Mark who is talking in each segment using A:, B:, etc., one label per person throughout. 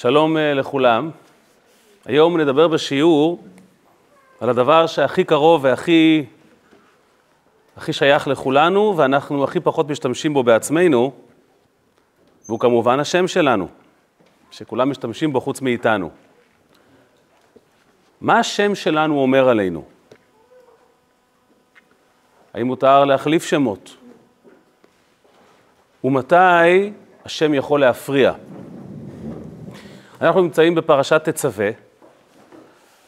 A: שלום אה, לכולם. היום נדבר בשיעור על הדבר שהכי קרוב והכי הכי שייך לכולנו, ואנחנו הכי פחות משתמשים בו בעצמנו, והוא כמובן השם שלנו, שכולם משתמשים בו חוץ מאיתנו. מה השם שלנו אומר עלינו? האם מותר להחליף שמות? ומתי השם יכול להפריע? אנחנו נמצאים בפרשת תצווה,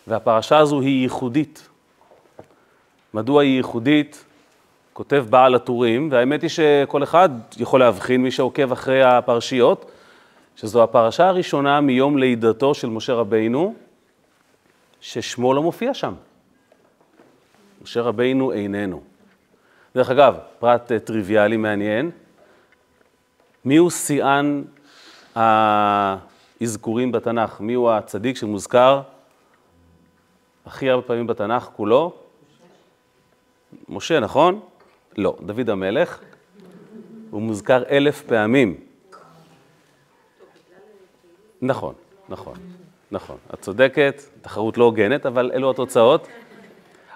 A: והפרשה הזו היא ייחודית. מדוע היא ייחודית? כותב בעל הטורים, והאמת היא שכל אחד יכול להבחין, מי שעוקב אחרי הפרשיות, שזו הפרשה הראשונה מיום לידתו של משה רבינו, ששמו לא מופיע שם. משה רבינו איננו. דרך אגב, פרט טריוויאלי מעניין, מיהו שיאן האזכורים בתנ"ך? מיהו הצדיק שמוזכר הכי הרבה פעמים בתנ"ך כולו? משה, נכון? לא, דוד המלך. הוא מוזכר אלף פעמים. נכון, נכון, נכון. את צודקת, תחרות לא הוגנת, אבל אלו התוצאות.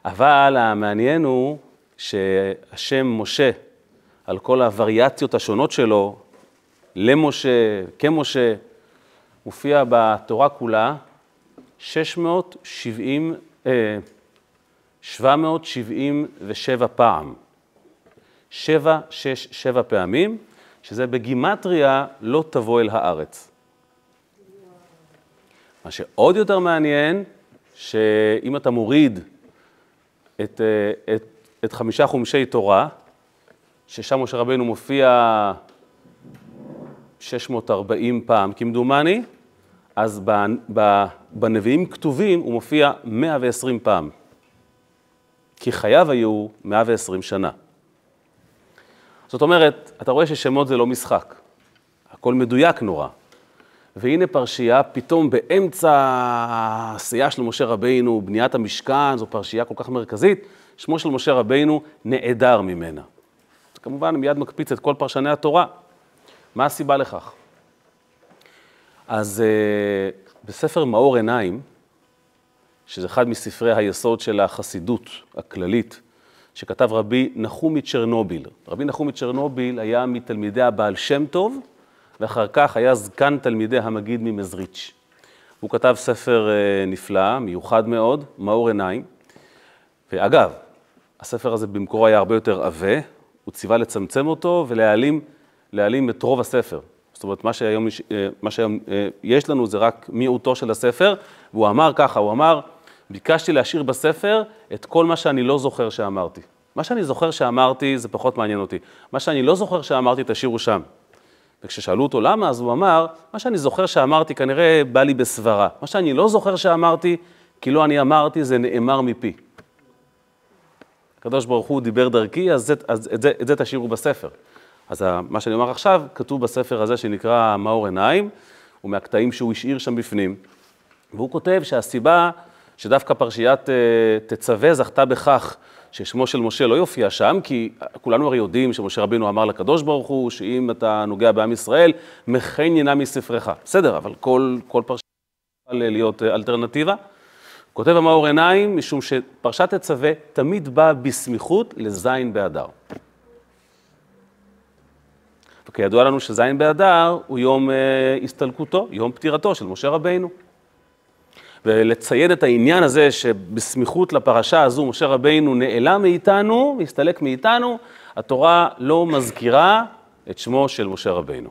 A: אבל המעניין הוא שהשם משה, על כל הווריאציות השונות שלו, למשה, כמשה, מופיע בתורה כולה 670, אה, 777 פעם. שבע, שש, שבע פעמים, שזה בגימטריה לא תבוא אל הארץ. מה שעוד יותר מעניין, שאם אתה מוריד את, את, את חמישה חומשי תורה, ששם משה רבנו מופיע 640 פעם כמדומני, אז בנביאים כתובים הוא מופיע 120 פעם. כי חייו היו 120 שנה. זאת אומרת, אתה רואה ששמות זה לא משחק, הכל מדויק נורא. והנה פרשייה, פתאום באמצע העשייה של משה רבינו, בניית המשכן, זו פרשייה כל כך מרכזית, שמו של משה רבינו נעדר ממנה. זה כמובן מיד מקפיץ את כל פרשני התורה. מה הסיבה לכך? אז uh, בספר מאור עיניים, שזה אחד מספרי היסוד של החסידות הכללית, שכתב רבי נחום מצ'רנוביל. רבי נחום מצ'רנוביל היה מתלמידי הבעל שם טוב, ואחר כך היה זקן תלמידי המגיד ממזריץ'. הוא כתב ספר uh, נפלא, מיוחד מאוד, מאור עיניים. ואגב, הספר הזה במקורו היה הרבה יותר עבה, הוא ציווה לצמצם אותו ולהעלים להעלים את רוב הספר. זאת אומרת, מה שהיום, אה, מה שהיום אה, יש לנו זה רק מיעוטו של הספר, והוא אמר ככה, הוא אמר, ביקשתי להשאיר בספר את כל מה שאני לא זוכר שאמרתי. מה שאני זוכר שאמרתי זה פחות מעניין אותי. מה שאני לא זוכר שאמרתי, תשאירו שם. וכששאלו אותו למה, אז הוא אמר, מה שאני זוכר שאמרתי כנראה בא לי בסברה. מה שאני לא זוכר שאמרתי, כי לא אני אמרתי, זה נאמר מפי. הקדוש ברוך הוא דיבר דרכי, אז, זה, אז את, זה, את זה תשאירו בספר. אז מה שאני אומר עכשיו, כתוב בספר הזה שנקרא מאור עיניים, ומהקטעים שהוא השאיר שם בפנים. והוא כותב שהסיבה שדווקא פרשיית אה, תצווה זכתה בכך ששמו של משה לא יופיע שם, כי כולנו הרי יודעים שמשה רבינו אמר לקדוש ברוך הוא, שאם אתה נוגע בעם ישראל, מכן ינם מספרך. בסדר, אבל כל, כל פרשייה יכולה להיות אה, אלטרנטיבה. כותב המאור עיניים, משום שפרשת תצווה תמיד באה בסמיכות לזין באדר. וכידוע לנו שזין באדר הוא יום אה, הסתלקותו, יום פטירתו של משה רבינו. ולציין את העניין הזה שבסמיכות לפרשה הזו משה רבינו נעלם מאיתנו, הסתלק מאיתנו, התורה לא מזכירה את שמו של משה רבינו.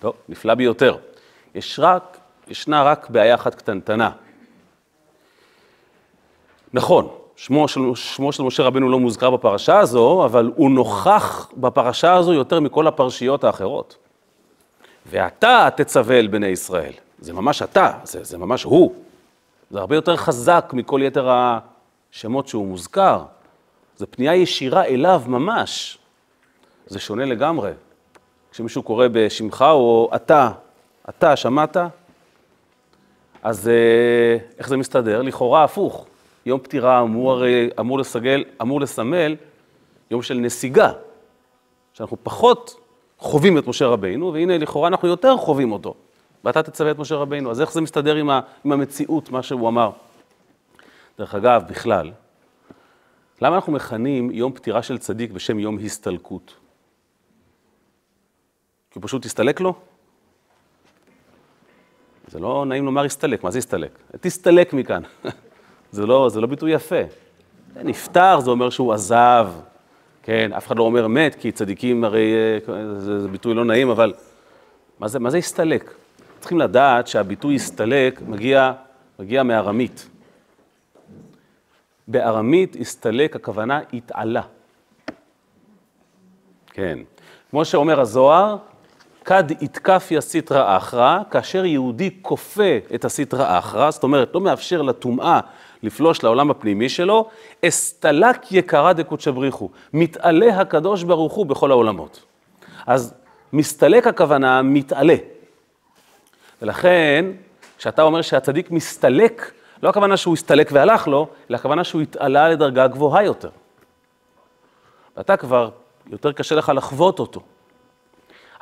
A: טוב, נפלא ביותר. יש רק, ישנה רק בעיה אחת קטנטנה. נכון, שמו של, שמו של משה רבנו לא מוזכר בפרשה הזו, אבל הוא נוכח בפרשה הזו יותר מכל הפרשיות האחרות. ואתה תצווה אל בני ישראל. זה ממש אתה, זה, זה ממש הוא. זה הרבה יותר חזק מכל יתר השמות שהוא מוזכר. זו פנייה ישירה אליו ממש. זה שונה לגמרי. כשמישהו קורא בשמך או אתה, אתה שמעת? אז אה, איך זה מסתדר? לכאורה הפוך. יום פטירה אמור הרי, אמור לסגל, אמור לסמל יום של נסיגה, שאנחנו פחות חווים את משה רבינו, והנה לכאורה אנחנו יותר חווים אותו. ואתה תצווה את משה רבינו. אז איך זה מסתדר עם, ה, עם המציאות, מה שהוא אמר? דרך אגב, בכלל, למה אנחנו מכנים יום פטירה של צדיק בשם יום הסתלקות? כי הוא פשוט הסתלק לו? זה לא נעים לומר הסתלק, מה זה הסתלק? תסתלק מכאן. זה, לא, זה לא ביטוי יפה. נפטר, זה אומר שהוא עזב, כן, אף אחד לא אומר מת, כי צדיקים הרי, אה, זה, זה ביטוי לא נעים, אבל מה זה, מה זה הסתלק? צריכים לדעת שהביטוי הסתלק מגיע, מגיע מארמית. בארמית הסתלק, הכוונה התעלה. כן. כמו שאומר הזוהר, כד יתקפיה סיטרא אחרא, כאשר יהודי כופה את הסיטרא אחרא, זאת אומרת, לא מאפשר לטומאה לפלוש לעולם הפנימי שלו, אסתלק יקרא דקודשא בריחו, מתעלה הקדוש ברוך הוא בכל העולמות. אז מסתלק הכוונה מתעלה. ולכן, כשאתה אומר שהצדיק מסתלק, לא הכוונה שהוא הסתלק והלך לו, אלא הכוונה שהוא התעלה לדרגה גבוהה יותר. ואתה כבר, יותר קשה לך לחוות אותו.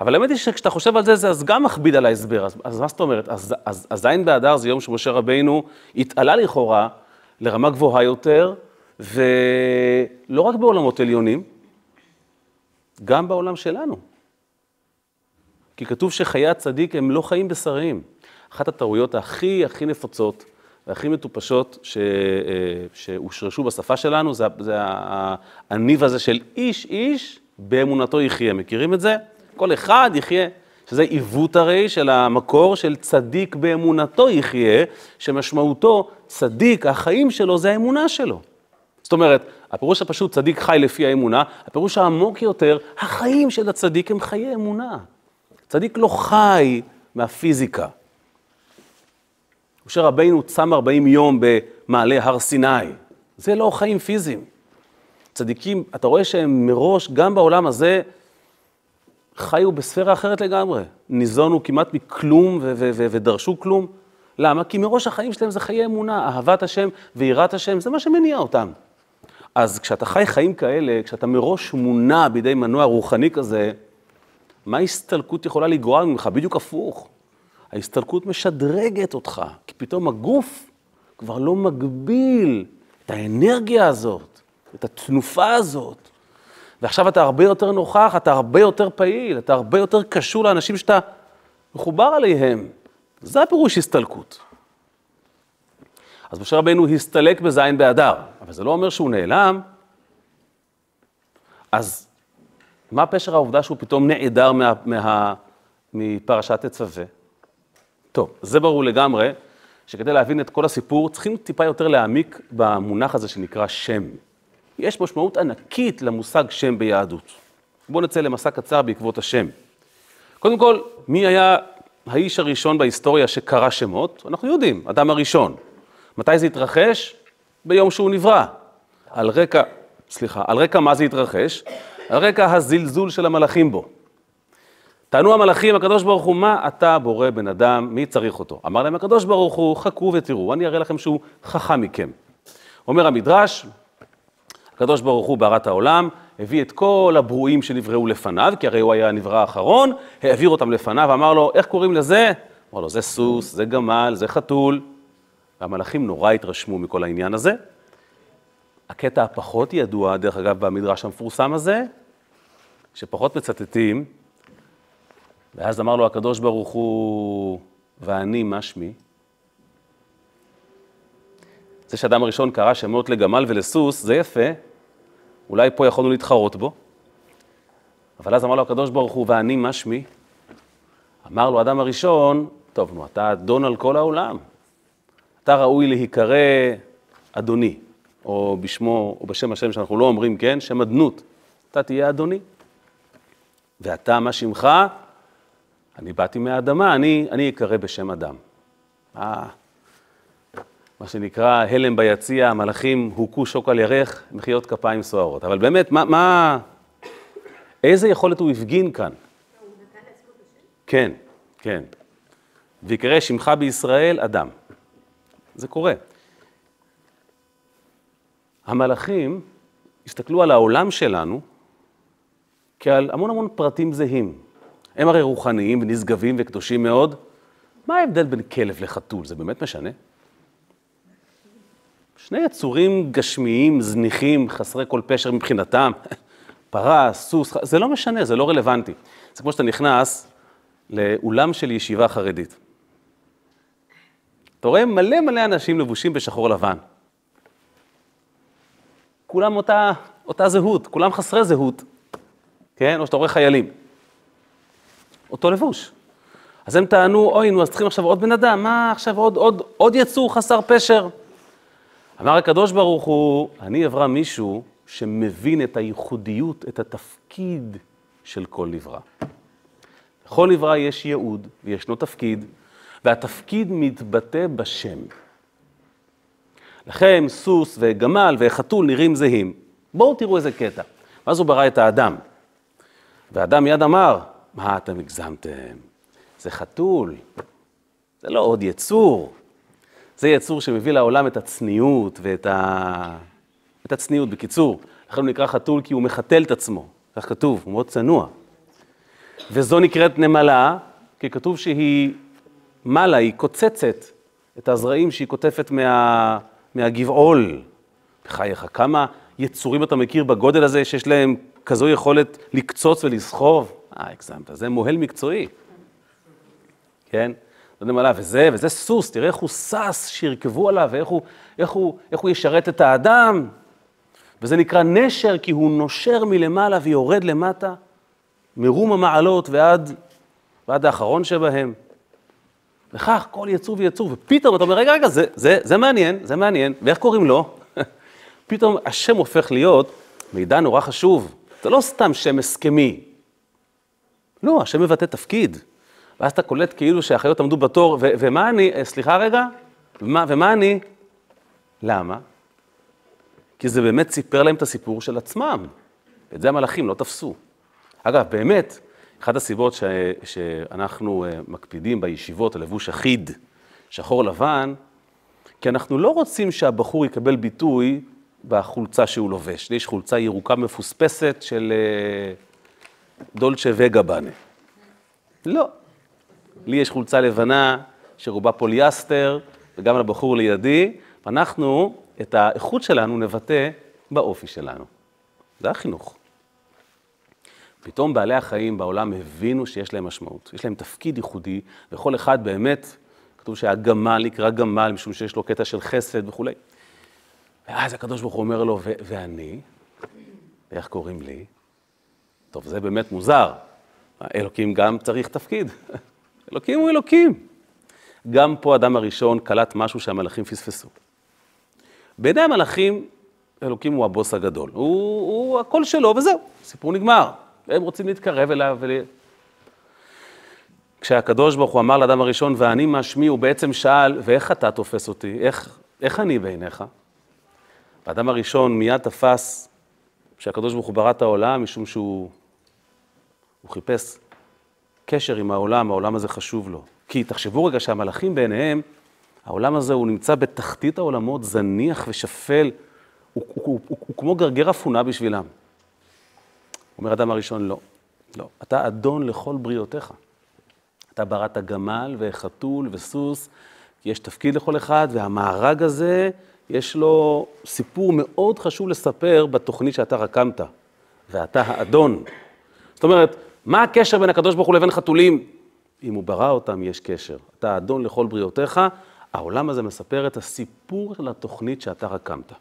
A: אבל האמת היא שכשאתה חושב על זה, זה אז גם מכביד על ההסבר. אז, אז מה זאת אומרת? אז, אז, אז זין באדר זה יום שמשה רבינו התעלה לכאורה לרמה גבוהה יותר, ולא רק בעולמות עליונים, גם בעולם שלנו. כי כתוב שחיי הצדיק הם לא חיים בשריים. אחת הטעויות הכי הכי נפוצות והכי מטופשות ש, אה, שהושרשו בשפה שלנו, זה, זה הניב הזה של איש איש באמונתו יחיה. מכירים את זה? כל אחד יחיה, שזה עיוות הרי של המקור של צדיק באמונתו יחיה, שמשמעותו צדיק, החיים שלו זה האמונה שלו. זאת אומרת, הפירוש הפשוט צדיק חי לפי האמונה, הפירוש העמוק יותר, החיים של הצדיק הם חיי אמונה. צדיק לא חי מהפיזיקה. משה רבינו צם 40 יום במעלה הר סיני, זה לא חיים פיזיים. צדיקים, אתה רואה שהם מראש, גם בעולם הזה, חיו בספירה אחרת לגמרי. ניזונו כמעט מכלום ודרשו כלום. למה? כי מראש החיים שלהם זה חיי אמונה, אהבת השם ויראת השם, זה מה שמניע אותם. אז כשאתה חי חיים כאלה, כשאתה מראש מונע בידי מנוע רוחני כזה, מה ההסתלקות יכולה לגרוע ממך? בדיוק הפוך. ההסתלקות משדרגת אותך, כי פתאום הגוף כבר לא מגביל את האנרגיה הזאת, את התנופה הזאת. ועכשיו אתה הרבה יותר נוכח, אתה הרבה יותר פעיל, אתה הרבה יותר קשור לאנשים שאתה מחובר עליהם. זה הפירוש הסתלקות. אז משה רבינו הסתלק בזין באדר, אבל זה לא אומר שהוא נעלם. אז מה פשר העובדה שהוא פתאום נעדר מה, מה, מפרשת תצווה? טוב, זה ברור לגמרי, שכדי להבין את כל הסיפור, צריכים טיפה יותר להעמיק במונח הזה שנקרא שם. יש משמעות ענקית למושג שם ביהדות. בואו נצא למסע קצר בעקבות השם. קודם כל, מי היה האיש הראשון בהיסטוריה שקרא שמות? אנחנו יודעים, אדם הראשון. מתי זה התרחש? ביום שהוא נברא. על רקע, סליחה, על רקע מה זה התרחש? על רקע הזלזול של המלאכים בו. טענו המלאכים, הקדוש ברוך הוא, מה אתה בורא בן אדם, מי צריך אותו? אמר להם הקדוש ברוך הוא, חכו ותראו, אני אראה לכם שהוא חכם מכם. אומר המדרש, הקדוש ברוך הוא את העולם, הביא את כל הברואים שנבראו לפניו, כי הרי הוא היה הנברא האחרון, העביר אותם לפניו, אמר לו, איך קוראים לזה? אמר לו, זה סוס, זה גמל, זה חתול. והמלאכים נורא התרשמו מכל העניין הזה. הקטע הפחות ידוע, דרך אגב, במדרש המפורסם הזה, שפחות מצטטים, ואז אמר לו הקדוש ברוך הוא, ואני מה שמי? זה שאדם הראשון קרא שמות לגמל ולסוס, זה יפה, אולי פה יכולנו להתחרות בו. אבל אז אמר לו הקדוש ברוך הוא, ואני מה שמי? אמר לו אדם הראשון, טוב, נו, אתה אדון על כל העולם. אתה ראוי להיקרא אדוני, או בשמו, או בשם השם שאנחנו לא אומרים, כן? שם אדנות. אתה תהיה אדוני. ואתה, מה שמך? אני באתי מהאדמה, אני, אני אקרא בשם אדם. אה, מה שנקרא הלם ביציע, המלאכים הוכו שוק על ירך, מחיאות כפיים סוערות. אבל באמת, מה, מה, איזה יכולת הוא הפגין כאן? כן, כן. ויקרא שמך בישראל אדם. זה קורה. המלאכים הסתכלו על העולם שלנו כעל המון המון פרטים זהים. הם הרי רוחניים ונשגבים וקדושים מאוד, מה ההבדל בין כלב לחתול? זה באמת משנה? שני יצורים גשמיים, זניחים, חסרי כל פשר מבחינתם, פרה, סוס, זה לא משנה, זה לא רלוונטי. זה כמו שאתה נכנס לאולם של ישיבה חרדית. אתה רואה מלא מלא אנשים לבושים בשחור לבן. כולם אותה, אותה זהות, כולם חסרי זהות, כן? או שאתה רואה חיילים. אותו לבוש. אז הם טענו, אוי, נו, אז צריכים עכשיו עוד בן אדם, מה עכשיו עוד, עוד, עוד יצור חסר פשר? אמר הקדוש ברוך הוא, אני אברא מישהו שמבין את הייחודיות, את התפקיד של כל נברא. לכל נברא יש ייעוד וישנו תפקיד, והתפקיד מתבטא בשם. לכן סוס וגמל וחתול נראים זהים. בואו תראו איזה קטע. ואז הוא ברא את האדם. והאדם מיד אמר, מה אתם הגזמתם? זה חתול, זה לא עוד יצור. זה יצור שמביא לעולם את הצניעות ואת ה... את הצניעות, בקיצור. לכן הוא נקרא חתול כי הוא מחתל את עצמו, כך כתוב, הוא מאוד צנוע. וזו נקראת נמלה, כי כתוב שהיא מלה, היא קוצצת את הזרעים שהיא קוטפת מה... מהגבעול. בחייך, כמה יצורים אתה מכיר בגודל הזה שיש להם כזו יכולת לקצוץ ולסחוב? אה, הגזמת, זה מוהל מקצועי, כן? לא יודע מה, וזה, וזה סוס, תראה איך הוא שש שירכבו עליו, ואיך הוא, איך הוא, איך הוא ישרת את האדם. וזה נקרא נשר, כי הוא נושר מלמעלה ויורד למטה, מרום המעלות ועד, ועד האחרון שבהם. וכך כל יצור ויצור, ופתאום אתה אומר, רגע, רגע, זה, זה, זה מעניין, זה מעניין, ואיך קוראים לו? פתאום השם הופך להיות מידע נורא חשוב. זה לא סתם שם הסכמי. לא, השם מבטא תפקיד. ואז אתה קולט כאילו שהחיות עמדו בתור, ו- ומה אני, אה, סליחה רגע, ומה, ומה אני? למה? כי זה באמת סיפר להם את הסיפור של עצמם. את זה המלאכים לא תפסו. אגב, באמת, אחת הסיבות ש, שאנחנו אה, מקפידים בישיבות על לבוש אחיד, שחור לבן, כי אנחנו לא רוצים שהבחור יקבל ביטוי בחולצה שהוא לובש. יש חולצה ירוקה מפוספסת של אה, דולצ'ה וגבנה. לא. לי יש חולצה לבנה שרובה פוליאסטר, וגם לבחור לידי, ואנחנו את האיכות שלנו נבטא באופי שלנו. זה החינוך. פתאום בעלי החיים בעולם הבינו שיש להם משמעות, יש להם תפקיד ייחודי, וכל אחד באמת, כתוב שהגמל נקרא גמל, משום שיש לו קטע של חסד וכולי. ואז הקדוש ברוך הוא אומר לו, ואני? איך קוראים לי? טוב, זה באמת מוזר. אלוקים גם צריך תפקיד. אלוקים הוא אלוקים. גם פה אדם הראשון קלט משהו שהמלאכים פספסו. בעיני המלאכים, אלוקים הוא הבוס הגדול. הוא, הוא הקול שלו וזהו, סיפור נגמר. הם רוצים להתקרב אליו. ול... כשהקדוש ברוך הוא אמר לאדם הראשון, ואני משמי, הוא בעצם שאל, ואיך אתה תופס אותי? איך, איך אני בעיניך? האדם הראשון מיד תפס שהקדוש ברוך הוא ברא את העולם, משום שהוא חיפש קשר עם העולם, העולם הזה חשוב לו. כי תחשבו רגע שהמלאכים בעיניהם, העולם הזה הוא נמצא בתחתית העולמות, זניח ושפל, הוא, הוא, הוא, הוא, הוא כמו גרגר אפונה בשבילם. אומר אדם הראשון, לא, לא, אתה אדון לכל בריאותיך. אתה בראת גמל וחתול וסוס, יש תפקיד לכל אחד, והמארג הזה, יש לו סיפור מאוד חשוב לספר בתוכנית שאתה רקמת, ואתה האדון. זאת אומרת, מה הקשר בין הקדוש ברוך הוא לבין חתולים? אם הוא ברא אותם, יש קשר. אתה האדון לכל בריאותיך, העולם הזה מספר את הסיפור של התוכנית שאתה רקמת.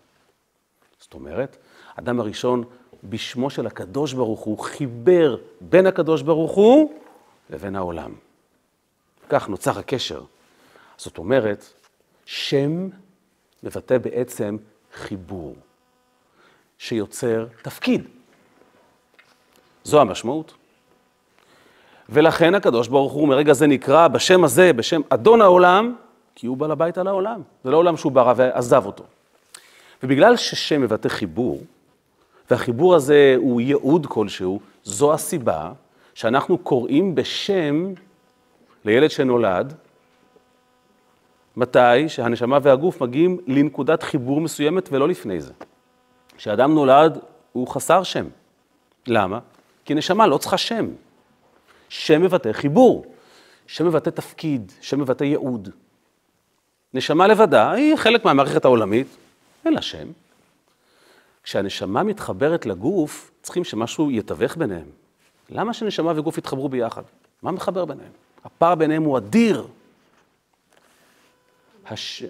A: זאת אומרת, אדם הראשון, בשמו של הקדוש ברוך הוא, חיבר בין הקדוש ברוך הוא לבין העולם. כך נוצר הקשר. זאת אומרת, שם מבטא בעצם חיבור, שיוצר תפקיד. זו המשמעות. ולכן הקדוש ברוך הוא מרגע זה נקרא בשם הזה, בשם אדון העולם, כי הוא בעל הבית על העולם. זה לא עולם שהוא ברא ועזב אותו. ובגלל ששם מבטא חיבור, והחיבור הזה הוא ייעוד כלשהו, זו הסיבה שאנחנו קוראים בשם לילד שנולד, מתי שהנשמה והגוף מגיעים לנקודת חיבור מסוימת ולא לפני זה. כשאדם נולד הוא חסר שם. למה? כי נשמה לא צריכה שם. שם מבטא חיבור. שם מבטא תפקיד, שם מבטא ייעוד. נשמה לבדה היא חלק מהמערכת העולמית, אין לה שם. כשהנשמה מתחברת לגוף, צריכים שמשהו יתווך ביניהם. למה שנשמה וגוף יתחברו ביחד? מה מחבר ביניהם? הפער ביניהם הוא אדיר. הש...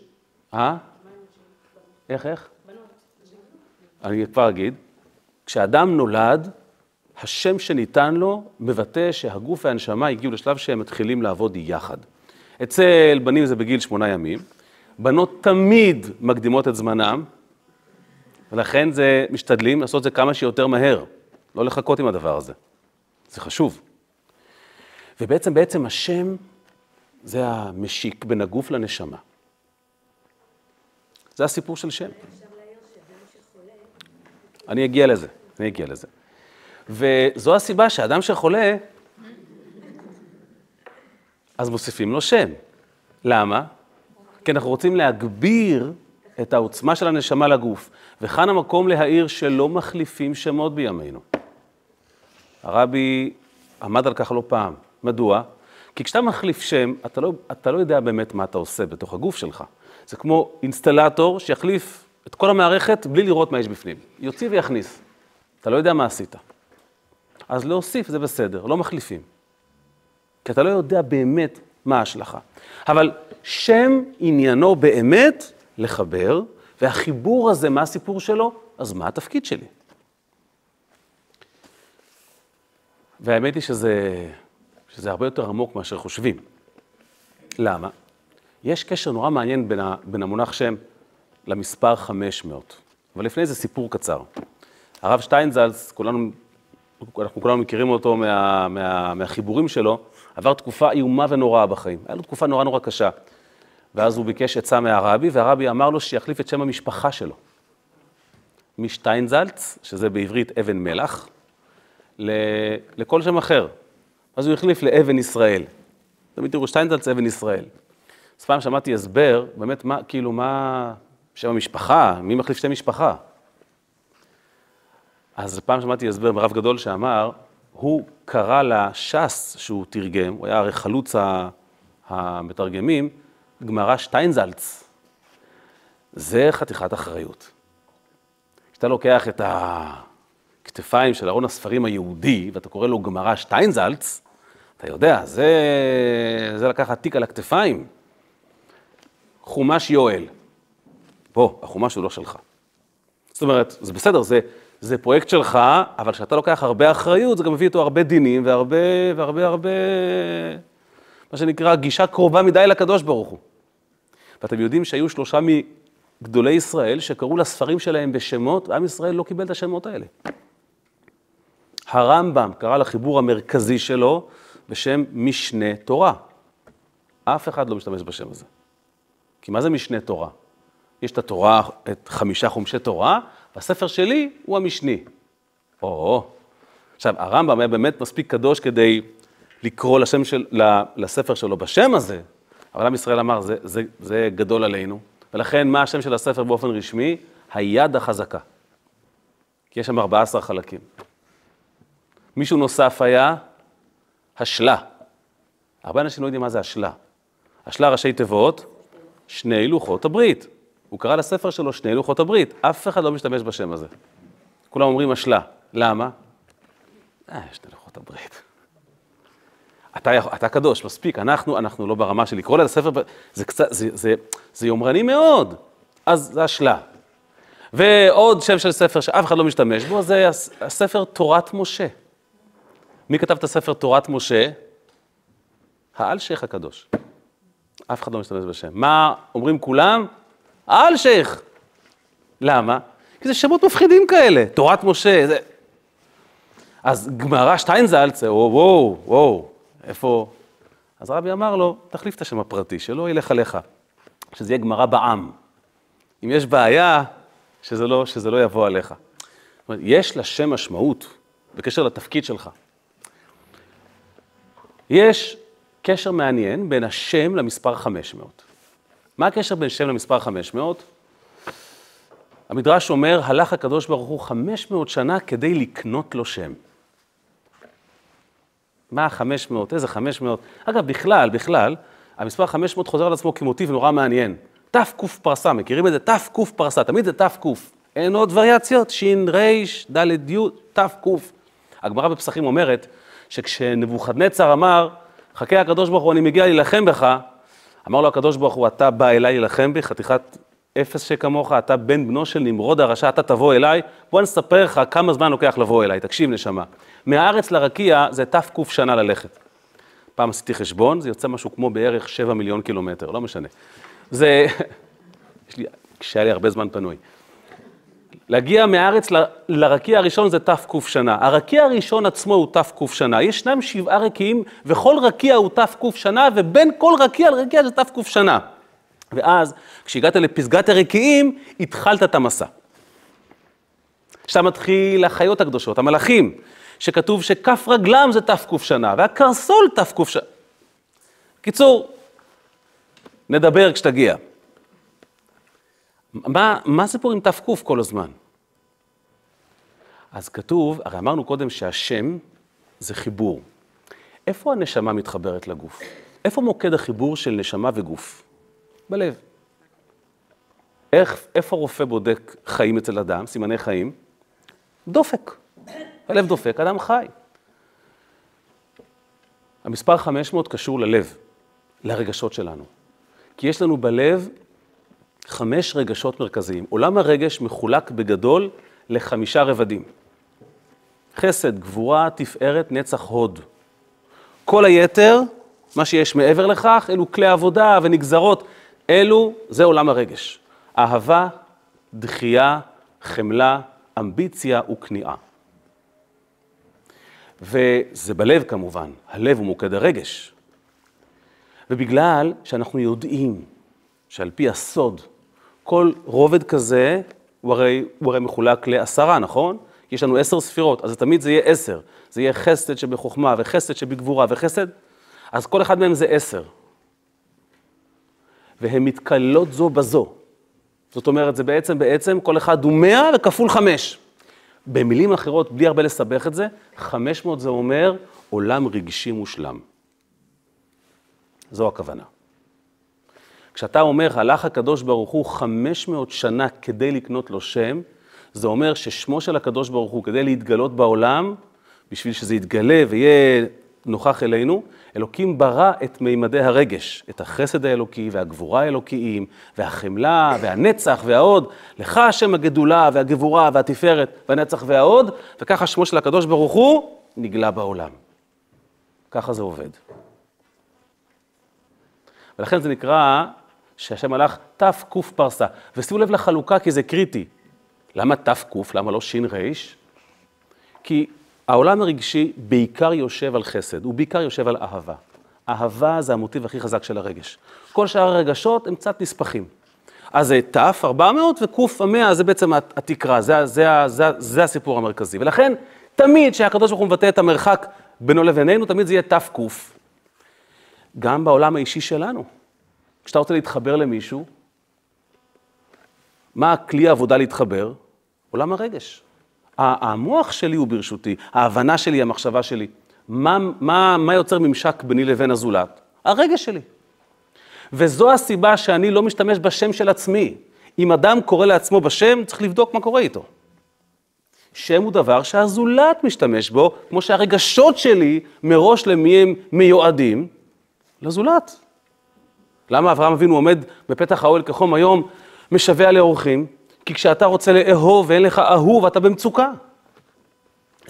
A: אה? איך, איך? אני כבר אגיד. כשאדם נולד, השם שניתן לו מבטא שהגוף והנשמה הגיעו לשלב שהם מתחילים לעבוד יחד. אצל בנים זה בגיל שמונה ימים, בנות תמיד מקדימות את זמנם, ולכן זה, משתדלים לעשות את זה כמה שיותר מהר, לא לחכות עם הדבר הזה. זה חשוב. ובעצם, בעצם השם זה המשיק בין הגוף לנשמה. זה הסיפור של שם. אני אגיע לזה, אני אגיע לזה. וזו הסיבה שאדם שחולה, אז מוסיפים לו שם. למה? כי אנחנו רוצים להגביר את העוצמה של הנשמה לגוף. וכאן המקום להעיר שלא מחליפים שמות בימינו. הרבי עמד על כך לא פעם. מדוע? כי כשאתה מחליף שם, אתה לא, אתה לא יודע באמת מה אתה עושה בתוך הגוף שלך. זה כמו אינסטלטור שיחליף את כל המערכת בלי לראות מה יש בפנים. יוציא ויכניס. אתה לא יודע מה עשית. אז להוסיף זה בסדר, לא מחליפים. כי אתה לא יודע באמת מה ההשלכה. אבל שם עניינו באמת לחבר, והחיבור הזה, מה הסיפור שלו? אז מה התפקיד שלי? והאמת היא שזה, שזה הרבה יותר עמוק מאשר חושבים. למה? יש קשר נורא מעניין בין, ה, בין המונח שם למספר 500. אבל לפני זה סיפור קצר. הרב שטיינזלץ, כולנו, אנחנו כולנו מכירים אותו מה, מה, מהחיבורים שלו, עבר תקופה איומה ונוראה בחיים. הייתה לו תקופה נורא נורא קשה. ואז הוא ביקש עצה מהרבי, והרבי אמר לו שיחליף את שם המשפחה שלו. משטיינזלץ, שזה בעברית אבן מלח, לכל שם אחר. אז הוא החליף לאבן ישראל. תמיד תראו, שטיינזלץ אבן ישראל. אז פעם שמעתי הסבר, באמת, מה, כאילו, מה שם המשפחה, מי מחליף שם משפחה? אז פעם שמעתי הסבר מרב גדול שאמר, הוא קרא לש"ס שהוא תרגם, הוא היה הרי חלוץ המתרגמים, גמרא שטיינזלץ. זה חתיכת אחריות. כשאתה לוקח את הכתפיים של ארון הספרים היהודי, ואתה קורא לו גמרא שטיינזלץ, אתה יודע, זה, זה לקחת תיק על הכתפיים. חומש יואל. בוא, החומש הוא לא שלך. זאת אומרת, זה בסדר, זה, זה פרויקט שלך, אבל כשאתה לוקח הרבה אחריות, זה גם מביא איתו הרבה דינים והרבה, והרבה, הרבה, מה שנקרא, גישה קרובה מדי לקדוש ברוך הוא. ואתם יודעים שהיו שלושה מגדולי ישראל שקראו לספרים שלהם בשמות, ועם ישראל לא קיבל את השמות האלה. הרמב"ם קרא לחיבור המרכזי שלו בשם משנה תורה. אף אחד לא משתמש בשם הזה. כי מה זה משנה תורה? יש את התורה, את חמישה חומשי תורה, והספר שלי הוא המשני. או, עכשיו, הרמב"ם היה באמת מספיק קדוש כדי לקרוא לשם של, לספר שלו בשם הזה, אבל עם ישראל אמר, זה, זה, זה גדול עלינו, ולכן מה השם של הספר באופן רשמי? היד החזקה. כי יש שם 14 חלקים. מישהו נוסף היה השלה. הרבה אנשים לא יודעים מה זה השלה. השלה ראשי תיבות, שני לוחות הברית. הוא קרא לספר שלו שני לוחות הברית, אף אחד לא משתמש בשם הזה. כולם אומרים השלה. למה? אה, שני לוחות הברית. אתה, אתה קדוש, מספיק, אנחנו, אנחנו לא ברמה של לקרוא לספר, זה קצת, זה, זה, זה יומרני מאוד, אז זה השלה. ועוד שם של ספר שאף אחד לא משתמש בו, זה הספר תורת משה. מי כתב את הספר תורת משה? האלשיך הקדוש. אף אחד לא משתמש בשם. מה אומרים כולם? האלשיך. למה? כי זה שמות מפחידים כאלה, תורת משה. זה... אז גמרא שטיינזלץ, וואו, וואו, וואו, איפה? אז רבי אמר לו, תחליף את השם הפרטי, שלא ילך עליך, שזה יהיה גמרא בעם. אם יש בעיה, שזה לא, שזה לא יבוא עליך. זאת אומרת, יש לשם משמעות בקשר לתפקיד שלך. יש קשר מעניין בין השם למספר 500. מה הקשר בין שם למספר 500? המדרש אומר, הלך הקדוש ברוך הוא 500 שנה כדי לקנות לו שם. מה 500? איזה 500? אגב, בכלל, בכלל, המספר 500 חוזר על עצמו כמוטיב נורא מעניין. תק פרסה, מכירים את זה? תק פרסה, תמיד זה תק. אין עוד וריאציות, ש', ר', ד', י', תק. הגמרא בפסחים אומרת שכשנבוכדנצר אמר, חכה הקדוש ברוך הוא, אני מגיע להילחם בך, אמר לו הקדוש ברוך הוא, אתה בא אליי להילחם בי, חתיכת אפס שכמוך, אתה בן בנו של נמרוד הרשע, אתה תבוא אליי, בוא נספר לך כמה זמן לוקח לבוא אליי, תקשיב נשמה. מהארץ לרקיע זה תק שנה ללכת. פעם עשיתי חשבון, זה יוצא משהו כמו בערך 7 מיליון קילומטר, לא משנה. זה, יש לי, כשהיה לי הרבה זמן פנוי. להגיע מהארץ ל, לרקיע הראשון זה תק שנה. הרקיע הראשון עצמו הוא תק שנה. ישנם שבעה רקיעים, וכל רקיע הוא תק שנה, ובין כל רקיע לרקיע זה תק שנה. ואז, כשהגעת לפסגת הרקיעים, התחלת את המסע. עכשיו מתחיל החיות הקדושות, המלאכים, שכתוב שכף רגלם זה תק שנה, והקרסול תק שנה. קיצור, נדבר כשתגיע. מה, מה זה פה עם תק כל הזמן? אז כתוב, הרי אמרנו קודם שהשם זה חיבור. איפה הנשמה מתחברת לגוף? איפה מוקד החיבור של נשמה וגוף? בלב. איך, איפה רופא בודק חיים אצל אדם, סימני חיים? דופק. הלב דופק, אדם חי. המספר 500 קשור ללב, לרגשות שלנו. כי יש לנו בלב חמש רגשות מרכזיים. עולם הרגש מחולק בגדול לחמישה רבדים. חסד, גבורה, תפארת, נצח, הוד. כל היתר, מה שיש מעבר לכך, אלו כלי עבודה ונגזרות. אלו, זה עולם הרגש. אהבה, דחייה, חמלה, אמביציה וכניעה. וזה בלב כמובן, הלב הוא מוקד הרגש. ובגלל שאנחנו יודעים שעל פי הסוד, כל רובד כזה הוא הרי, הוא הרי מחולק לעשרה, נכון? יש לנו עשר ספירות, אז תמיד זה יהיה עשר. זה יהיה חסד שבחוכמה, וחסד שבגבורה, וחסד, אז כל אחד מהם זה עשר. והן מתקללות זו בזו. זאת אומרת, זה בעצם, בעצם כל אחד הוא מאה וכפול חמש. במילים אחרות, בלי הרבה לסבך את זה, חמש מאות זה אומר עולם רגשי מושלם. זו הכוונה. כשאתה אומר, הלך הקדוש ברוך הוא 500 שנה כדי לקנות לו שם, זה אומר ששמו של הקדוש ברוך הוא, כדי להתגלות בעולם, בשביל שזה יתגלה ויהיה נוכח אלינו, אלוקים ברא את מימדי הרגש, את החסד האלוקי והגבורה האלוקיים, והחמלה והנצח וההוד. לך השם הגדולה והגבורה והתפארת והנצח וההוד, וככה שמו של הקדוש ברוך הוא נגלה בעולם. ככה זה עובד. ולכן זה נקרא שהשם הלך תק פרסה. ושימו לב לחלוקה כי זה קריטי. למה תק? למה לא ש"ר? כי העולם הרגשי בעיקר יושב על חסד, הוא בעיקר יושב על אהבה. אהבה זה המוטיב הכי חזק של הרגש. כל שאר הרגשות הם קצת נספחים. אז זה ת' 400 וק' 100 זה בעצם התקרה, זה, זה, זה, זה הסיפור המרכזי. ולכן, תמיד כשהקדוש ברוך הוא מבטא את המרחק בינו לבינינו, תמיד זה יהיה ת' ק'. גם בעולם האישי שלנו. כשאתה רוצה להתחבר למישהו, מה הכלי העבודה להתחבר? עולם הרגש. המוח שלי הוא ברשותי, ההבנה שלי, המחשבה שלי. מה, מה, מה יוצר ממשק ביני לבין הזולת? הרגש שלי. וזו הסיבה שאני לא משתמש בשם של עצמי. אם אדם קורא לעצמו בשם, צריך לבדוק מה קורה איתו. שם הוא דבר שהזולת משתמש בו, כמו שהרגשות שלי מראש למי הם מיועדים? לזולת. למה אברהם אבינו עומד בפתח האוהל כחום היום, משווע לאורחים? כי כשאתה רוצה לאהוב ואין לך אהוב, אתה במצוקה.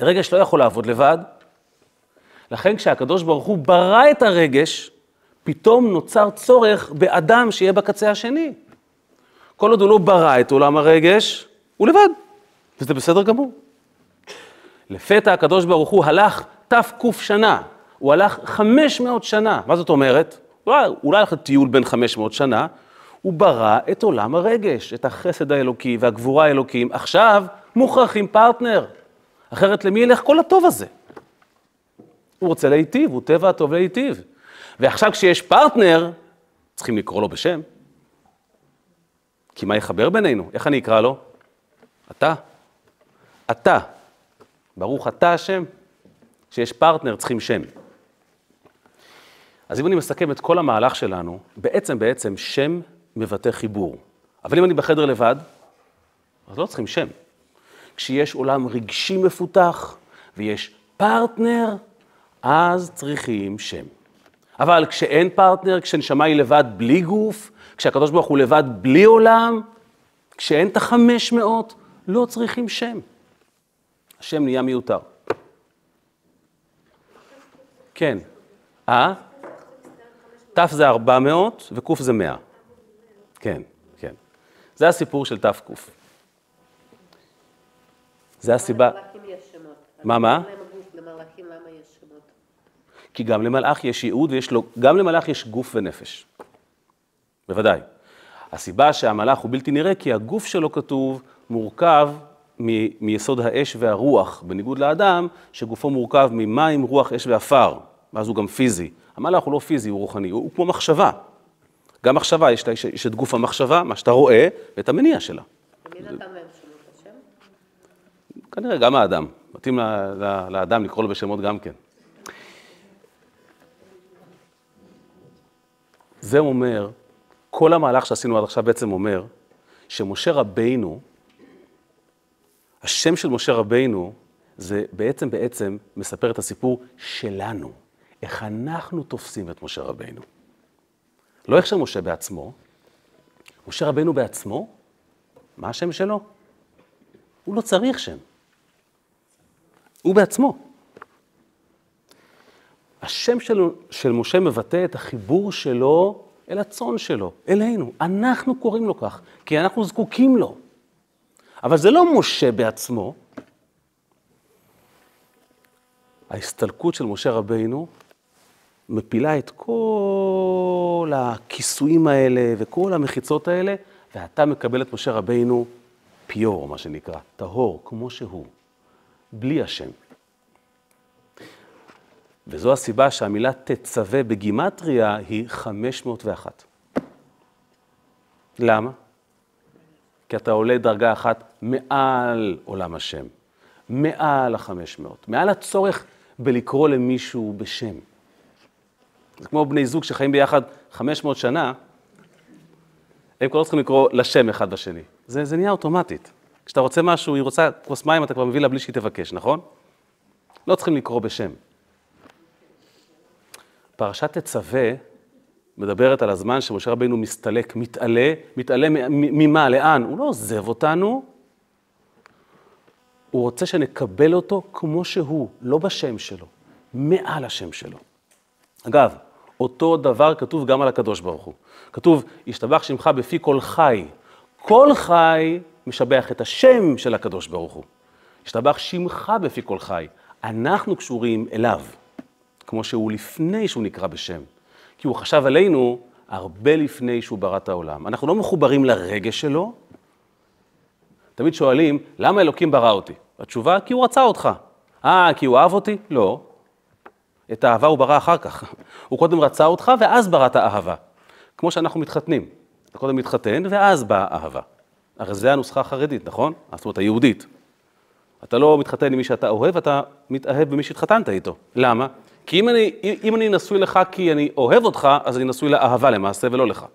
A: רגש לא יכול לעבוד לבד. לכן כשהקדוש ברוך הוא ברא את הרגש, פתאום נוצר צורך באדם שיהיה בקצה השני. כל עוד הוא לא ברא את עולם הרגש, הוא לבד, וזה בסדר גמור. לפתע הקדוש ברוך הוא הלך תק שנה, הוא הלך 500 שנה. מה זאת אומרת? אולי, הלך לטיול בין 500 שנה, הוא ברא את עולם הרגש, את החסד האלוקי והגבורה האלוקיים. עכשיו מוכרחים פרטנר, אחרת למי ילך כל הטוב הזה? הוא רוצה להיטיב, הוא טבע הטוב להיטיב. ועכשיו כשיש פרטנר, צריכים לקרוא לו בשם. כי מה יחבר בינינו? איך אני אקרא לו? אתה. אתה. ברוך אתה השם. כשיש פרטנר צריכים שם. אז אם אני מסכם את כל המהלך שלנו, בעצם, בעצם, שם מבטא חיבור. אבל אם אני בחדר לבד, אז לא צריכים שם. כשיש עולם רגשי מפותח ויש פרטנר, אז צריכים שם. אבל כשאין פרטנר, כשנשמה היא לבד בלי גוף, כשהקדוש ברוך הוא לבד בלי עולם, כשאין את החמש מאות, לא צריכים שם. השם נהיה מיותר. כן. אה? ת' זה 400 וק' זה 100. כן, כן. זה הסיפור של ת' ק'. זה הסיבה... מה, מה? כי גם למלאך יש ייעוד ויש לו, גם למלאך יש גוף ונפש. בוודאי. הסיבה שהמלאך הוא בלתי נראה, כי הגוף שלו כתוב מורכב מ- מיסוד האש והרוח, בניגוד לאדם, שגופו מורכב ממים, רוח, אש ועפר, ואז הוא גם פיזי. המלאך הוא לא פיזי, הוא רוחני, הוא, הוא כמו מחשבה. גם מחשבה, יש, יש, יש את גוף המחשבה, מה שאתה רואה, ואת המניע שלה.
B: נתן להם שמות השם?
A: כנראה גם האדם. מתאים לאדם לקרוא לו בשמות גם כן. זה אומר, כל המהלך שעשינו עד עכשיו בעצם אומר, שמשה רבינו, השם של משה רבינו, זה בעצם בעצם מספר את הסיפור שלנו, איך אנחנו תופסים את משה רבינו. לא איך שמשה בעצמו, משה רבינו בעצמו, מה השם שלו? הוא לא צריך שם. הוא בעצמו. השם של, של משה מבטא את החיבור שלו אל הצאן שלו, אלינו. אנחנו קוראים לו כך, כי אנחנו זקוקים לו. אבל זה לא משה בעצמו. ההסתלקות של משה רבינו מפילה את כל הכיסויים האלה וכל המחיצות האלה, ואתה מקבל את משה רבינו פיור, מה שנקרא, טהור, כמו שהוא, בלי השם. וזו הסיבה שהמילה תצווה בגימטריה היא 501. למה? כי אתה עולה דרגה אחת מעל עולם השם, מעל החמש מאות, מעל הצורך בלקרוא למישהו בשם. זה כמו בני זוג שחיים ביחד 500 שנה, הם כבר לא צריכים לקרוא לשם אחד בשני. זה, זה נהיה אוטומטית. כשאתה רוצה משהו, היא רוצה כוס מים, אתה כבר מביא לה בלי שהיא תבקש, נכון? לא צריכים לקרוא בשם. פרשת תצווה מדברת על הזמן שמשה רבינו מסתלק, מתעלה, מתעלה ממה, לאן? הוא לא עוזב אותנו, הוא רוצה שנקבל אותו כמו שהוא, לא בשם שלו, מעל השם שלו. אגב, אותו דבר כתוב גם על הקדוש ברוך הוא. כתוב, ישתבח שמך בפי כל חי. כל חי משבח את השם של הקדוש ברוך הוא. ישתבח שמך בפי כל חי. אנחנו קשורים אליו. כמו שהוא לפני שהוא נקרא בשם. כי הוא חשב עלינו הרבה לפני שהוא ברא את העולם. אנחנו לא מחוברים לרגש שלו. תמיד שואלים, למה אלוקים ברא אותי? התשובה, כי הוא רצה אותך. אה, כי הוא אהב אותי? לא. את האהבה הוא ברא אחר כך. הוא קודם רצה אותך ואז ברא את האהבה. כמו שאנחנו מתחתנים. אתה קודם מתחתן ואז באה אהבה. הרי זה הנוסחה החרדית, נכון? זאת אומרת, היהודית. אתה לא מתחתן עם מי שאתה אוהב, אתה מתאהב במי שהתחתנת איתו. למה? כי אם אני, אם אני נשוי לך כי אני אוהב אותך, אז אני נשוי לאהבה למעשה ולא לך.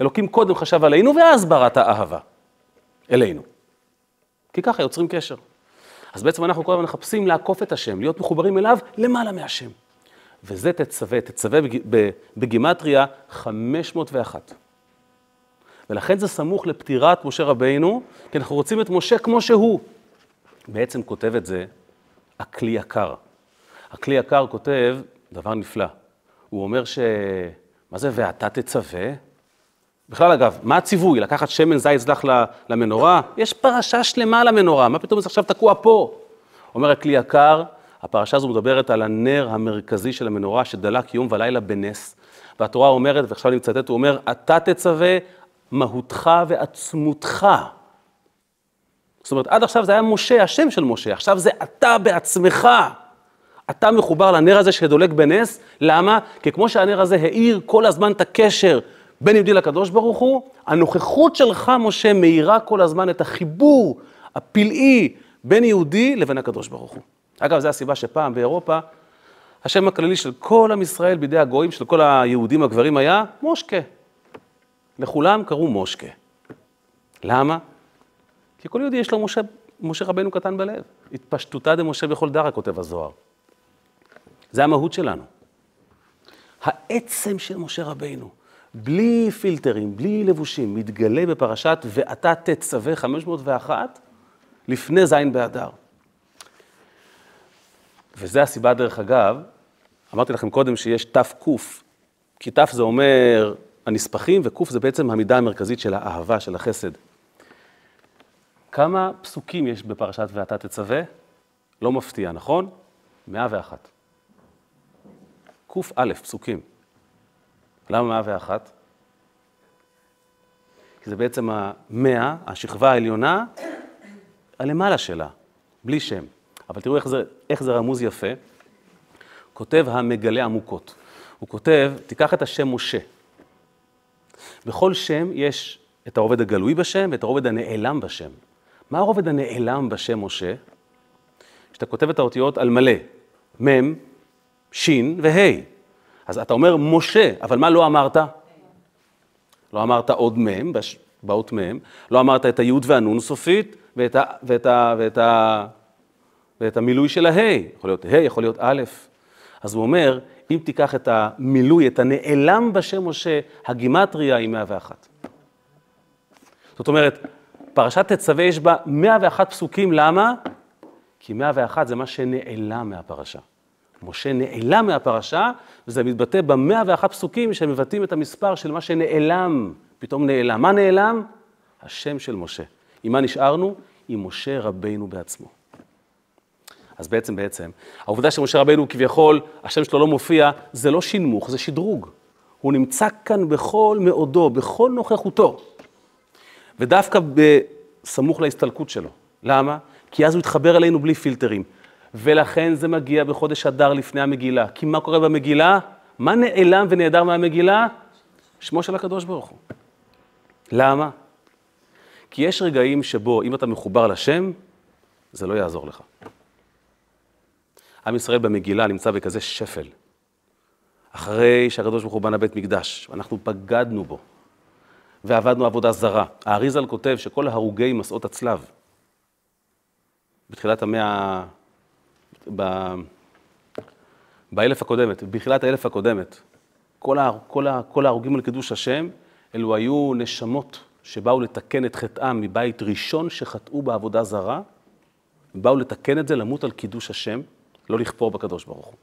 A: אלוקים קודם חשב עלינו ואז ברא את האהבה אלינו. כי ככה יוצרים קשר. אז בעצם אנחנו כל הזמן מחפשים לעקוף את השם, להיות מחוברים אליו למעלה מהשם. וזה תצווה, תצווה בגימטריה 501. ולכן זה סמוך לפטירת משה רבינו, כי אנחנו רוצים את משה כמו שהוא. בעצם כותב את זה הכלי יקר. הכלי יקר כותב דבר נפלא. הוא אומר ש... מה זה ואתה תצווה? בכלל, אגב, מה הציווי? לקחת שמן זית זלח למנורה? יש פרשה שלמה על המנורה, מה פתאום זה עכשיו תקוע פה? אומר הכלי יקר, הפרשה הזו מדברת על הנר המרכזי של המנורה שדלק יום ולילה בנס. והתורה אומרת, ועכשיו אני מצטט, הוא אומר, אתה תצווה מהותך ועצמותך. זאת אומרת, עד עכשיו זה היה משה, השם של משה, עכשיו זה אתה בעצמך. אתה מחובר לנר הזה שדולק בנס, למה? כי כמו שהנר הזה האיר כל הזמן את הקשר בין יהודי לקדוש ברוך הוא, הנוכחות שלך, משה, מאירה כל הזמן את החיבור הפלאי בין יהודי לבין הקדוש ברוך הוא. אגב, זו הסיבה שפעם באירופה השם הכללי של כל עם ישראל בידי הגויים, של כל היהודים הגברים היה מושקה. לכולם קראו מושקה. למה? כי כל יהודי יש לו משה, משה רבנו קטן בלב. התפשטותא דמשה בכל דרא, כותב הזוהר. זה המהות שלנו. העצם של משה רבינו, בלי פילטרים, בלי לבושים, מתגלה בפרשת ואתה תצווה 501 לפני ז' באדר. וזה הסיבה, דרך אגב, אמרתי לכם קודם שיש תק, כי ת' זה אומר הנספחים, וק' זה בעצם המידה המרכזית של האהבה, של החסד. כמה פסוקים יש בפרשת ואתה תצווה? לא מפתיע, נכון? 101. קא פסוקים. למה 101? כי זה בעצם המאה, השכבה העליונה, הלמעלה שלה, בלי שם. אבל תראו איך זה, איך זה רמוז יפה. כותב המגלה עמוקות. הוא כותב, תיקח את השם משה. בכל שם יש את הרובד הגלוי בשם ואת הרובד הנעלם בשם. מה הרובד הנעלם בשם משה? כשאתה כותב את האותיות על מלא, מ', ש' וה'. אז אתה אומר משה, אבל מה לא אמרת? לא אמרת עוד מ', באות מ', לא אמרת את היוד והנון סופית ואת, ה, ואת, ה, ואת, ה, ואת המילוי של הה', יכול להיות ה', יכול להיות א'. אז הוא אומר, אם תיקח את המילוי, את הנעלם בשם משה, הגימטריה היא 101. זאת אומרת, פרשת תצווה יש בה 101 פסוקים, למה? כי 101 זה מה שנעלם מהפרשה. משה נעלם מהפרשה, וזה מתבטא ב-101 פסוקים שמבטאים את המספר של מה שנעלם, פתאום נעלם. מה נעלם? השם של משה. עם מה נשארנו? עם משה רבינו בעצמו. אז בעצם, בעצם, העובדה שמשה רבנו כביכול, השם שלו לא מופיע, זה לא שינמוך, זה שדרוג. הוא נמצא כאן בכל מאודו, בכל נוכחותו. ודווקא בסמוך להסתלקות שלו. למה? כי אז הוא יתחבר אלינו בלי פילטרים. ולכן זה מגיע בחודש אדר לפני המגילה. כי מה קורה במגילה? מה נעלם ונעדר מהמגילה? שמו של הקדוש ברוך הוא. למה? כי יש רגעים שבו אם אתה מחובר לשם, זה לא יעזור לך. עם ישראל במגילה נמצא בכזה שפל. אחרי שהקדוש ברוך הוא בנה בית מקדש, אנחנו בגדנו בו, ועבדנו עבודה זרה. האריזל כותב שכל הרוגי מסעות הצלב, בתחילת המאה, ב... באלף הקודמת, בתחילת האלף הקודמת, כל, ה... כל, ה... כל ההרוגים על קידוש השם, אלו היו נשמות שבאו לתקן את חטאם מבית ראשון שחטאו בעבודה זרה, באו לתקן את זה, למות על קידוש השם, לא לכפור בקדוש ברוך הוא.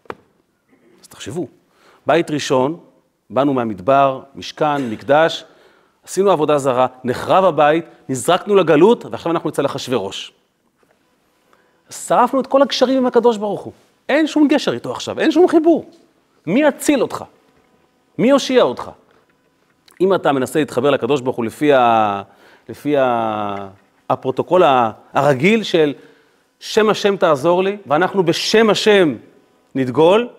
A: אז תחשבו, בית ראשון, באנו מהמדבר, משכן, מקדש, עשינו עבודה זרה, נחרב הבית, נזרקנו לגלות, ועכשיו אנחנו אצל אחשוורוש. שרפנו את כל הקשרים עם הקדוש ברוך הוא. אין שום גשר איתו עכשיו, אין שום חיבור. מי יציל אותך? מי יושיע אותך? אם אתה מנסה להתחבר לקדוש ברוך הוא לפי, ה... לפי ה... הפרוטוקול הרגיל של שם השם תעזור לי, ואנחנו בשם השם נדגול,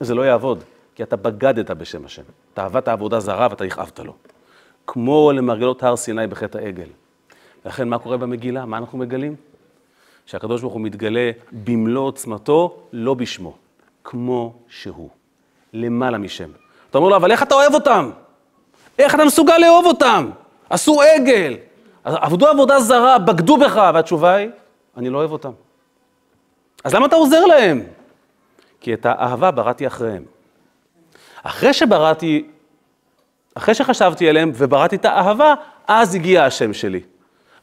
A: זה לא יעבוד, כי אתה בגדת בשם השם. אתה עבדת עבודה זרה ואתה הכאבת לו. כמו למרגלות הר סיני בחטא העגל. לכן, מה קורה במגילה? מה אנחנו מגלים? שהקדוש ברוך הוא מתגלה במלוא עוצמתו, לא בשמו, כמו שהוא, למעלה משם. אתה אומר לו, אבל איך אתה אוהב אותם? איך אתה מסוגל לאהוב אותם? עשו עגל, עבדו עבודה זרה, בגדו בך, והתשובה היא, אני לא אוהב אותם. אז למה אתה עוזר להם? כי את האהבה בראתי אחריהם. אחרי שבראתי, אחרי שחשבתי עליהם ובראתי את האהבה, אז הגיע השם שלי.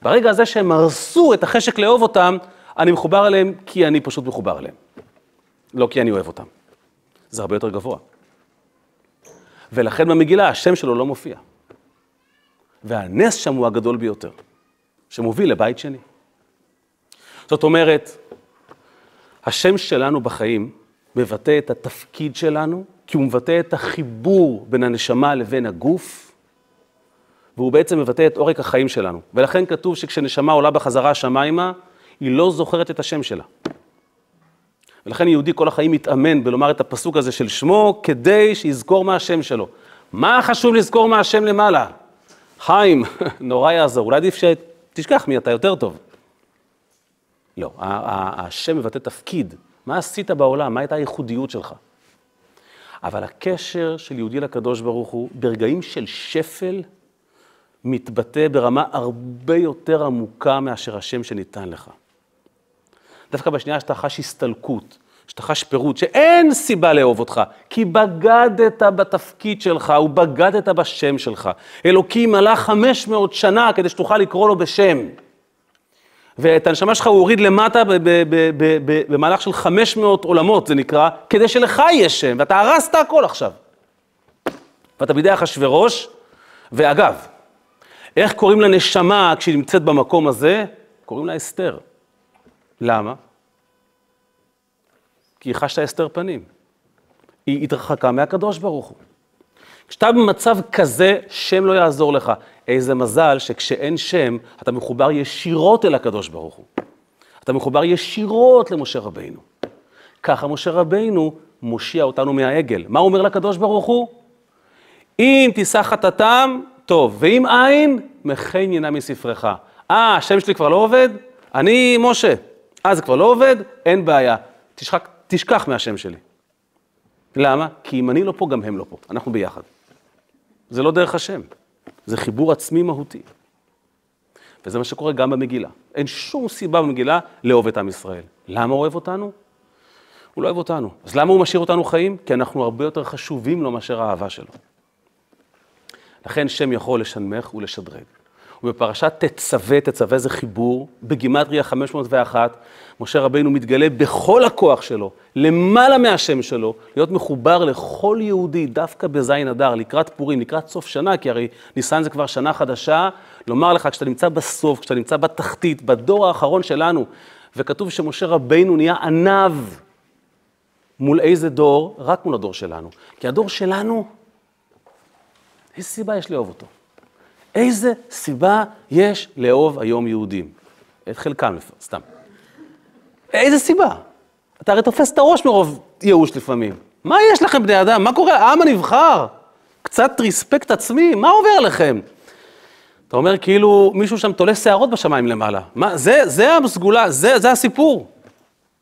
A: ברגע הזה שהם הרסו את החשק לאהוב אותם, אני מחובר אליהם כי אני פשוט מחובר אליהם. לא כי אני אוהב אותם. זה הרבה יותר גבוה. ולכן במגילה השם שלו לא מופיע. והנס שם הוא הגדול ביותר, שמוביל לבית שני. זאת אומרת, השם שלנו בחיים מבטא את התפקיד שלנו, כי הוא מבטא את החיבור בין הנשמה לבין הגוף, והוא בעצם מבטא את עורק החיים שלנו. ולכן כתוב שכשנשמה עולה בחזרה השמיימה, היא לא זוכרת את השם שלה. ולכן יהודי כל החיים מתאמן בלומר את הפסוק הזה של שמו, כדי שיזכור מה השם שלו. מה חשוב לזכור מה השם למעלה? חיים, נורא יעזור, אולי עדיף שתשכח מי אתה יותר טוב. לא, השם מבטא תפקיד, מה עשית בעולם? מה הייתה הייחודיות שלך? אבל הקשר של יהודי לקדוש ברוך הוא, ברגעים של שפל, מתבטא ברמה הרבה יותר עמוקה מאשר השם שניתן לך. דווקא בשנייה שאתה חש הסתלקות, שאתה חש פירוט, שאין סיבה לאהוב אותך, כי בגדת בתפקיד שלך ובגדת בשם שלך. אלוקים עלה 500 שנה כדי שתוכל לקרוא לו בשם. ואת הנשמה שלך הוא הוריד למטה במהלך של 500 עולמות, זה נקרא, כדי שלך יהיה שם, ואתה הרסת הכל עכשיו. ואתה בידי אחשוורוש, ואגב, איך קוראים לנשמה כשהיא נמצאת במקום הזה? קוראים לה אסתר. למה? כי היא חשת הסתר פנים. היא התרחקה מהקדוש ברוך הוא. כשאתה במצב כזה, שם לא יעזור לך. איזה מזל שכשאין שם, אתה מחובר ישירות אל הקדוש ברוך הוא. אתה מחובר ישירות למשה רבינו. ככה משה רבינו מושיע אותנו מהעגל. מה הוא אומר לקדוש ברוך הוא? אם תישא חטאתם, טוב, ואם אין, מחן ינה מספרך. אה, השם שלי כבר לא עובד? אני משה. אה, זה כבר לא עובד? אין בעיה. תשחק, תשכח מהשם שלי. למה? כי אם אני לא פה, גם הם לא פה. אנחנו ביחד. זה לא דרך השם, זה חיבור עצמי מהותי. וזה מה שקורה גם במגילה. אין שום סיבה במגילה לאהוב את עם ישראל. למה הוא אוהב אותנו? הוא לא אוהב אותנו. אז למה הוא משאיר אותנו חיים? כי אנחנו הרבה יותר חשובים לו מאשר האהבה שלו. לכן שם יכול לשנמך ולשדרג. ובפרשת תצווה, תצווה זה חיבור, בגימטריה 501, משה רבינו מתגלה בכל הכוח שלו, למעלה מהשם שלו, להיות מחובר לכל יהודי, דווקא בזין אדר, לקראת פורים, לקראת סוף שנה, כי הרי ניסן זה כבר שנה חדשה, לומר לך, כשאתה נמצא בסוף, כשאתה נמצא בתחתית, בדור האחרון שלנו, וכתוב שמשה רבינו נהיה עניו מול איזה דור? רק מול הדור שלנו. כי הדור שלנו, איזה סיבה יש לאהוב אותו? איזה סיבה יש לאהוב היום יהודים? את חלקם, סתם. איזה סיבה? אתה הרי תופס את הראש מרוב ייאוש לפעמים. מה יש לכם, בני אדם? מה קורה? העם הנבחר? קצת ריספקט עצמי? מה עובר עליכם? אתה אומר כאילו מישהו שם תולה שערות בשמיים למעלה. מה, זה, זה הסגולה, זה, זה הסיפור.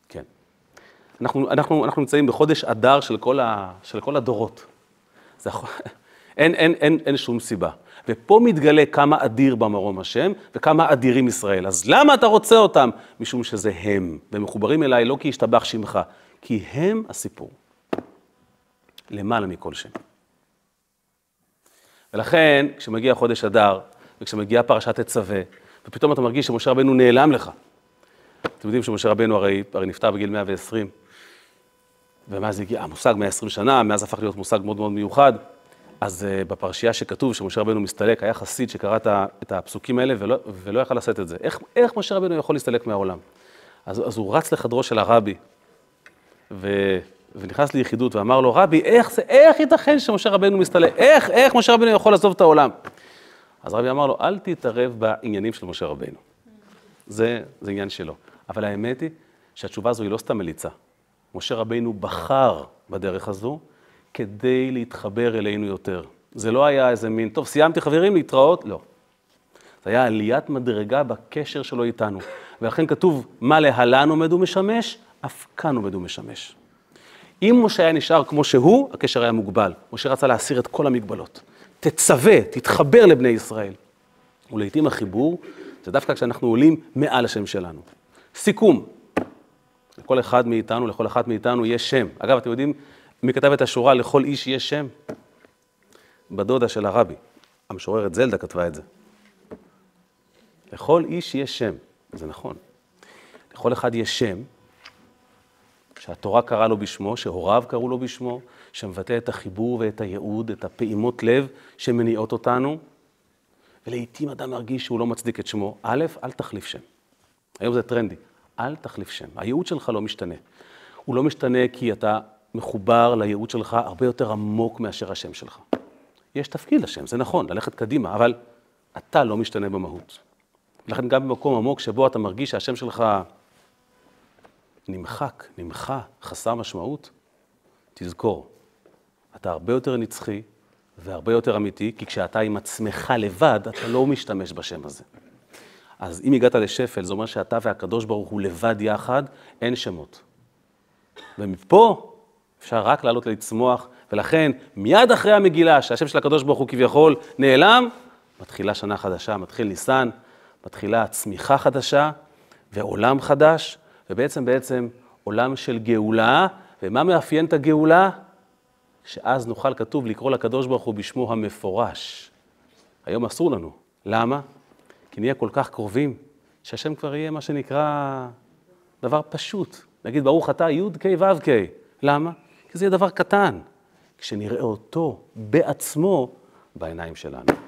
A: כן. אנחנו, אנחנו, אנחנו נמצאים בחודש אדר של של כל הדורות. זה, אין, אין, אין, אין שום סיבה. ופה מתגלה כמה אדיר במרום השם וכמה אדירים ישראל. אז למה אתה רוצה אותם? משום שזה הם, והם מחוברים אליי לא כי השתבח שמך, כי הם הסיפור. למעלה מכל שם. ולכן, כשמגיע חודש אדר, וכשמגיעה פרשת תצווה, ופתאום אתה מרגיש שמשה רבנו נעלם לך. אתם יודעים שמשה רבנו הרי, הרי נפטר בגיל 120, ומאז הגיע, המושג 120 שנה, מאז הפך להיות מושג מאוד מאוד מיוחד. אז uh, בפרשייה שכתוב שמשה רבנו מסתלק, היה חסיד שקרא את הפסוקים האלה ולא, ולא יכל לשאת את זה. איך, איך משה רבנו יכול להסתלק מהעולם? אז, אז הוא רץ לחדרו של הרבי, ו, ונכנס ליחידות ואמר לו, רבי, איך זה, איך ייתכן שמשה רבנו מסתלק? איך, איך משה רבנו יכול לעזוב את העולם? אז רבי אמר לו, אל תתערב בעניינים של משה רבנו. זה, זה עניין שלו. אבל האמת היא שהתשובה הזו היא לא סתם מליצה. משה רבנו בחר בדרך הזו, כדי להתחבר אלינו יותר. זה לא היה איזה מין, טוב, סיימתי חברים, להתראות? לא. זה היה עליית מדרגה בקשר שלו איתנו. ולכן כתוב, מה להלן עומד ומשמש, אף כאן עומד ומשמש. אם משה היה נשאר כמו שהוא, הקשר היה מוגבל. משה רצה להסיר את כל המגבלות. תצווה, תתחבר לבני ישראל. ולעיתים החיבור זה דווקא כשאנחנו עולים מעל השם שלנו. סיכום, לכל אחד מאיתנו, לכל אחת מאיתנו יש שם. אגב, אתם יודעים מי כתב את השורה לכל איש יש שם? בדודה של הרבי. המשוררת זלדה כתבה את זה. לכל איש יש שם, זה נכון. לכל אחד יש שם, שהתורה קראה לו בשמו, שהוריו קראו לו בשמו, שמבטא את החיבור ואת הייעוד, את הפעימות לב שמניעות אותנו, ולעיתים אדם מרגיש שהוא לא מצדיק את שמו. א', אל תחליף שם. היום זה טרנדי. אל תחליף שם. הייעוד שלך לא משתנה. הוא לא משתנה כי אתה מחובר לייעוד שלך הרבה יותר עמוק מאשר השם שלך. יש תפקיד לשם, זה נכון, ללכת קדימה, אבל אתה לא משתנה במהות. לכן גם במקום עמוק שבו אתה מרגיש שהשם שלך נמחק, נמחה, חסר משמעות, תזכור, אתה הרבה יותר נצחי והרבה יותר אמיתי, כי כשאתה עם עצמך לבד, אתה לא משתמש בשם הזה. אז אם הגעת לשפל, זה אומר שאתה והקדוש ברוך הוא לבד יחד, אין שמות. ומפה אפשר רק לעלות לצמוח, ולכן מיד אחרי המגילה, שהשם של הקדוש ברוך הוא כביכול נעלם, מתחילה שנה חדשה, מתחיל ניסן, מתחילה צמיחה חדשה ועולם חדש, ובעצם בעצם עולם של גאולה, ומה מאפיין את הגאולה? שאז נוכל, כתוב, לקרוא לקדוש ברוך הוא בשמו המפורש. היום אסור לנו. למה? כי נהיה כל כך קרובים, שהשם כבר יהיה מה שנקרא דבר פשוט. נגיד, ברוך אתה י"ק ו"ק. למה? כי זה יהיה דבר קטן. כשנראה אותו בעצמו בעיניים שלנו.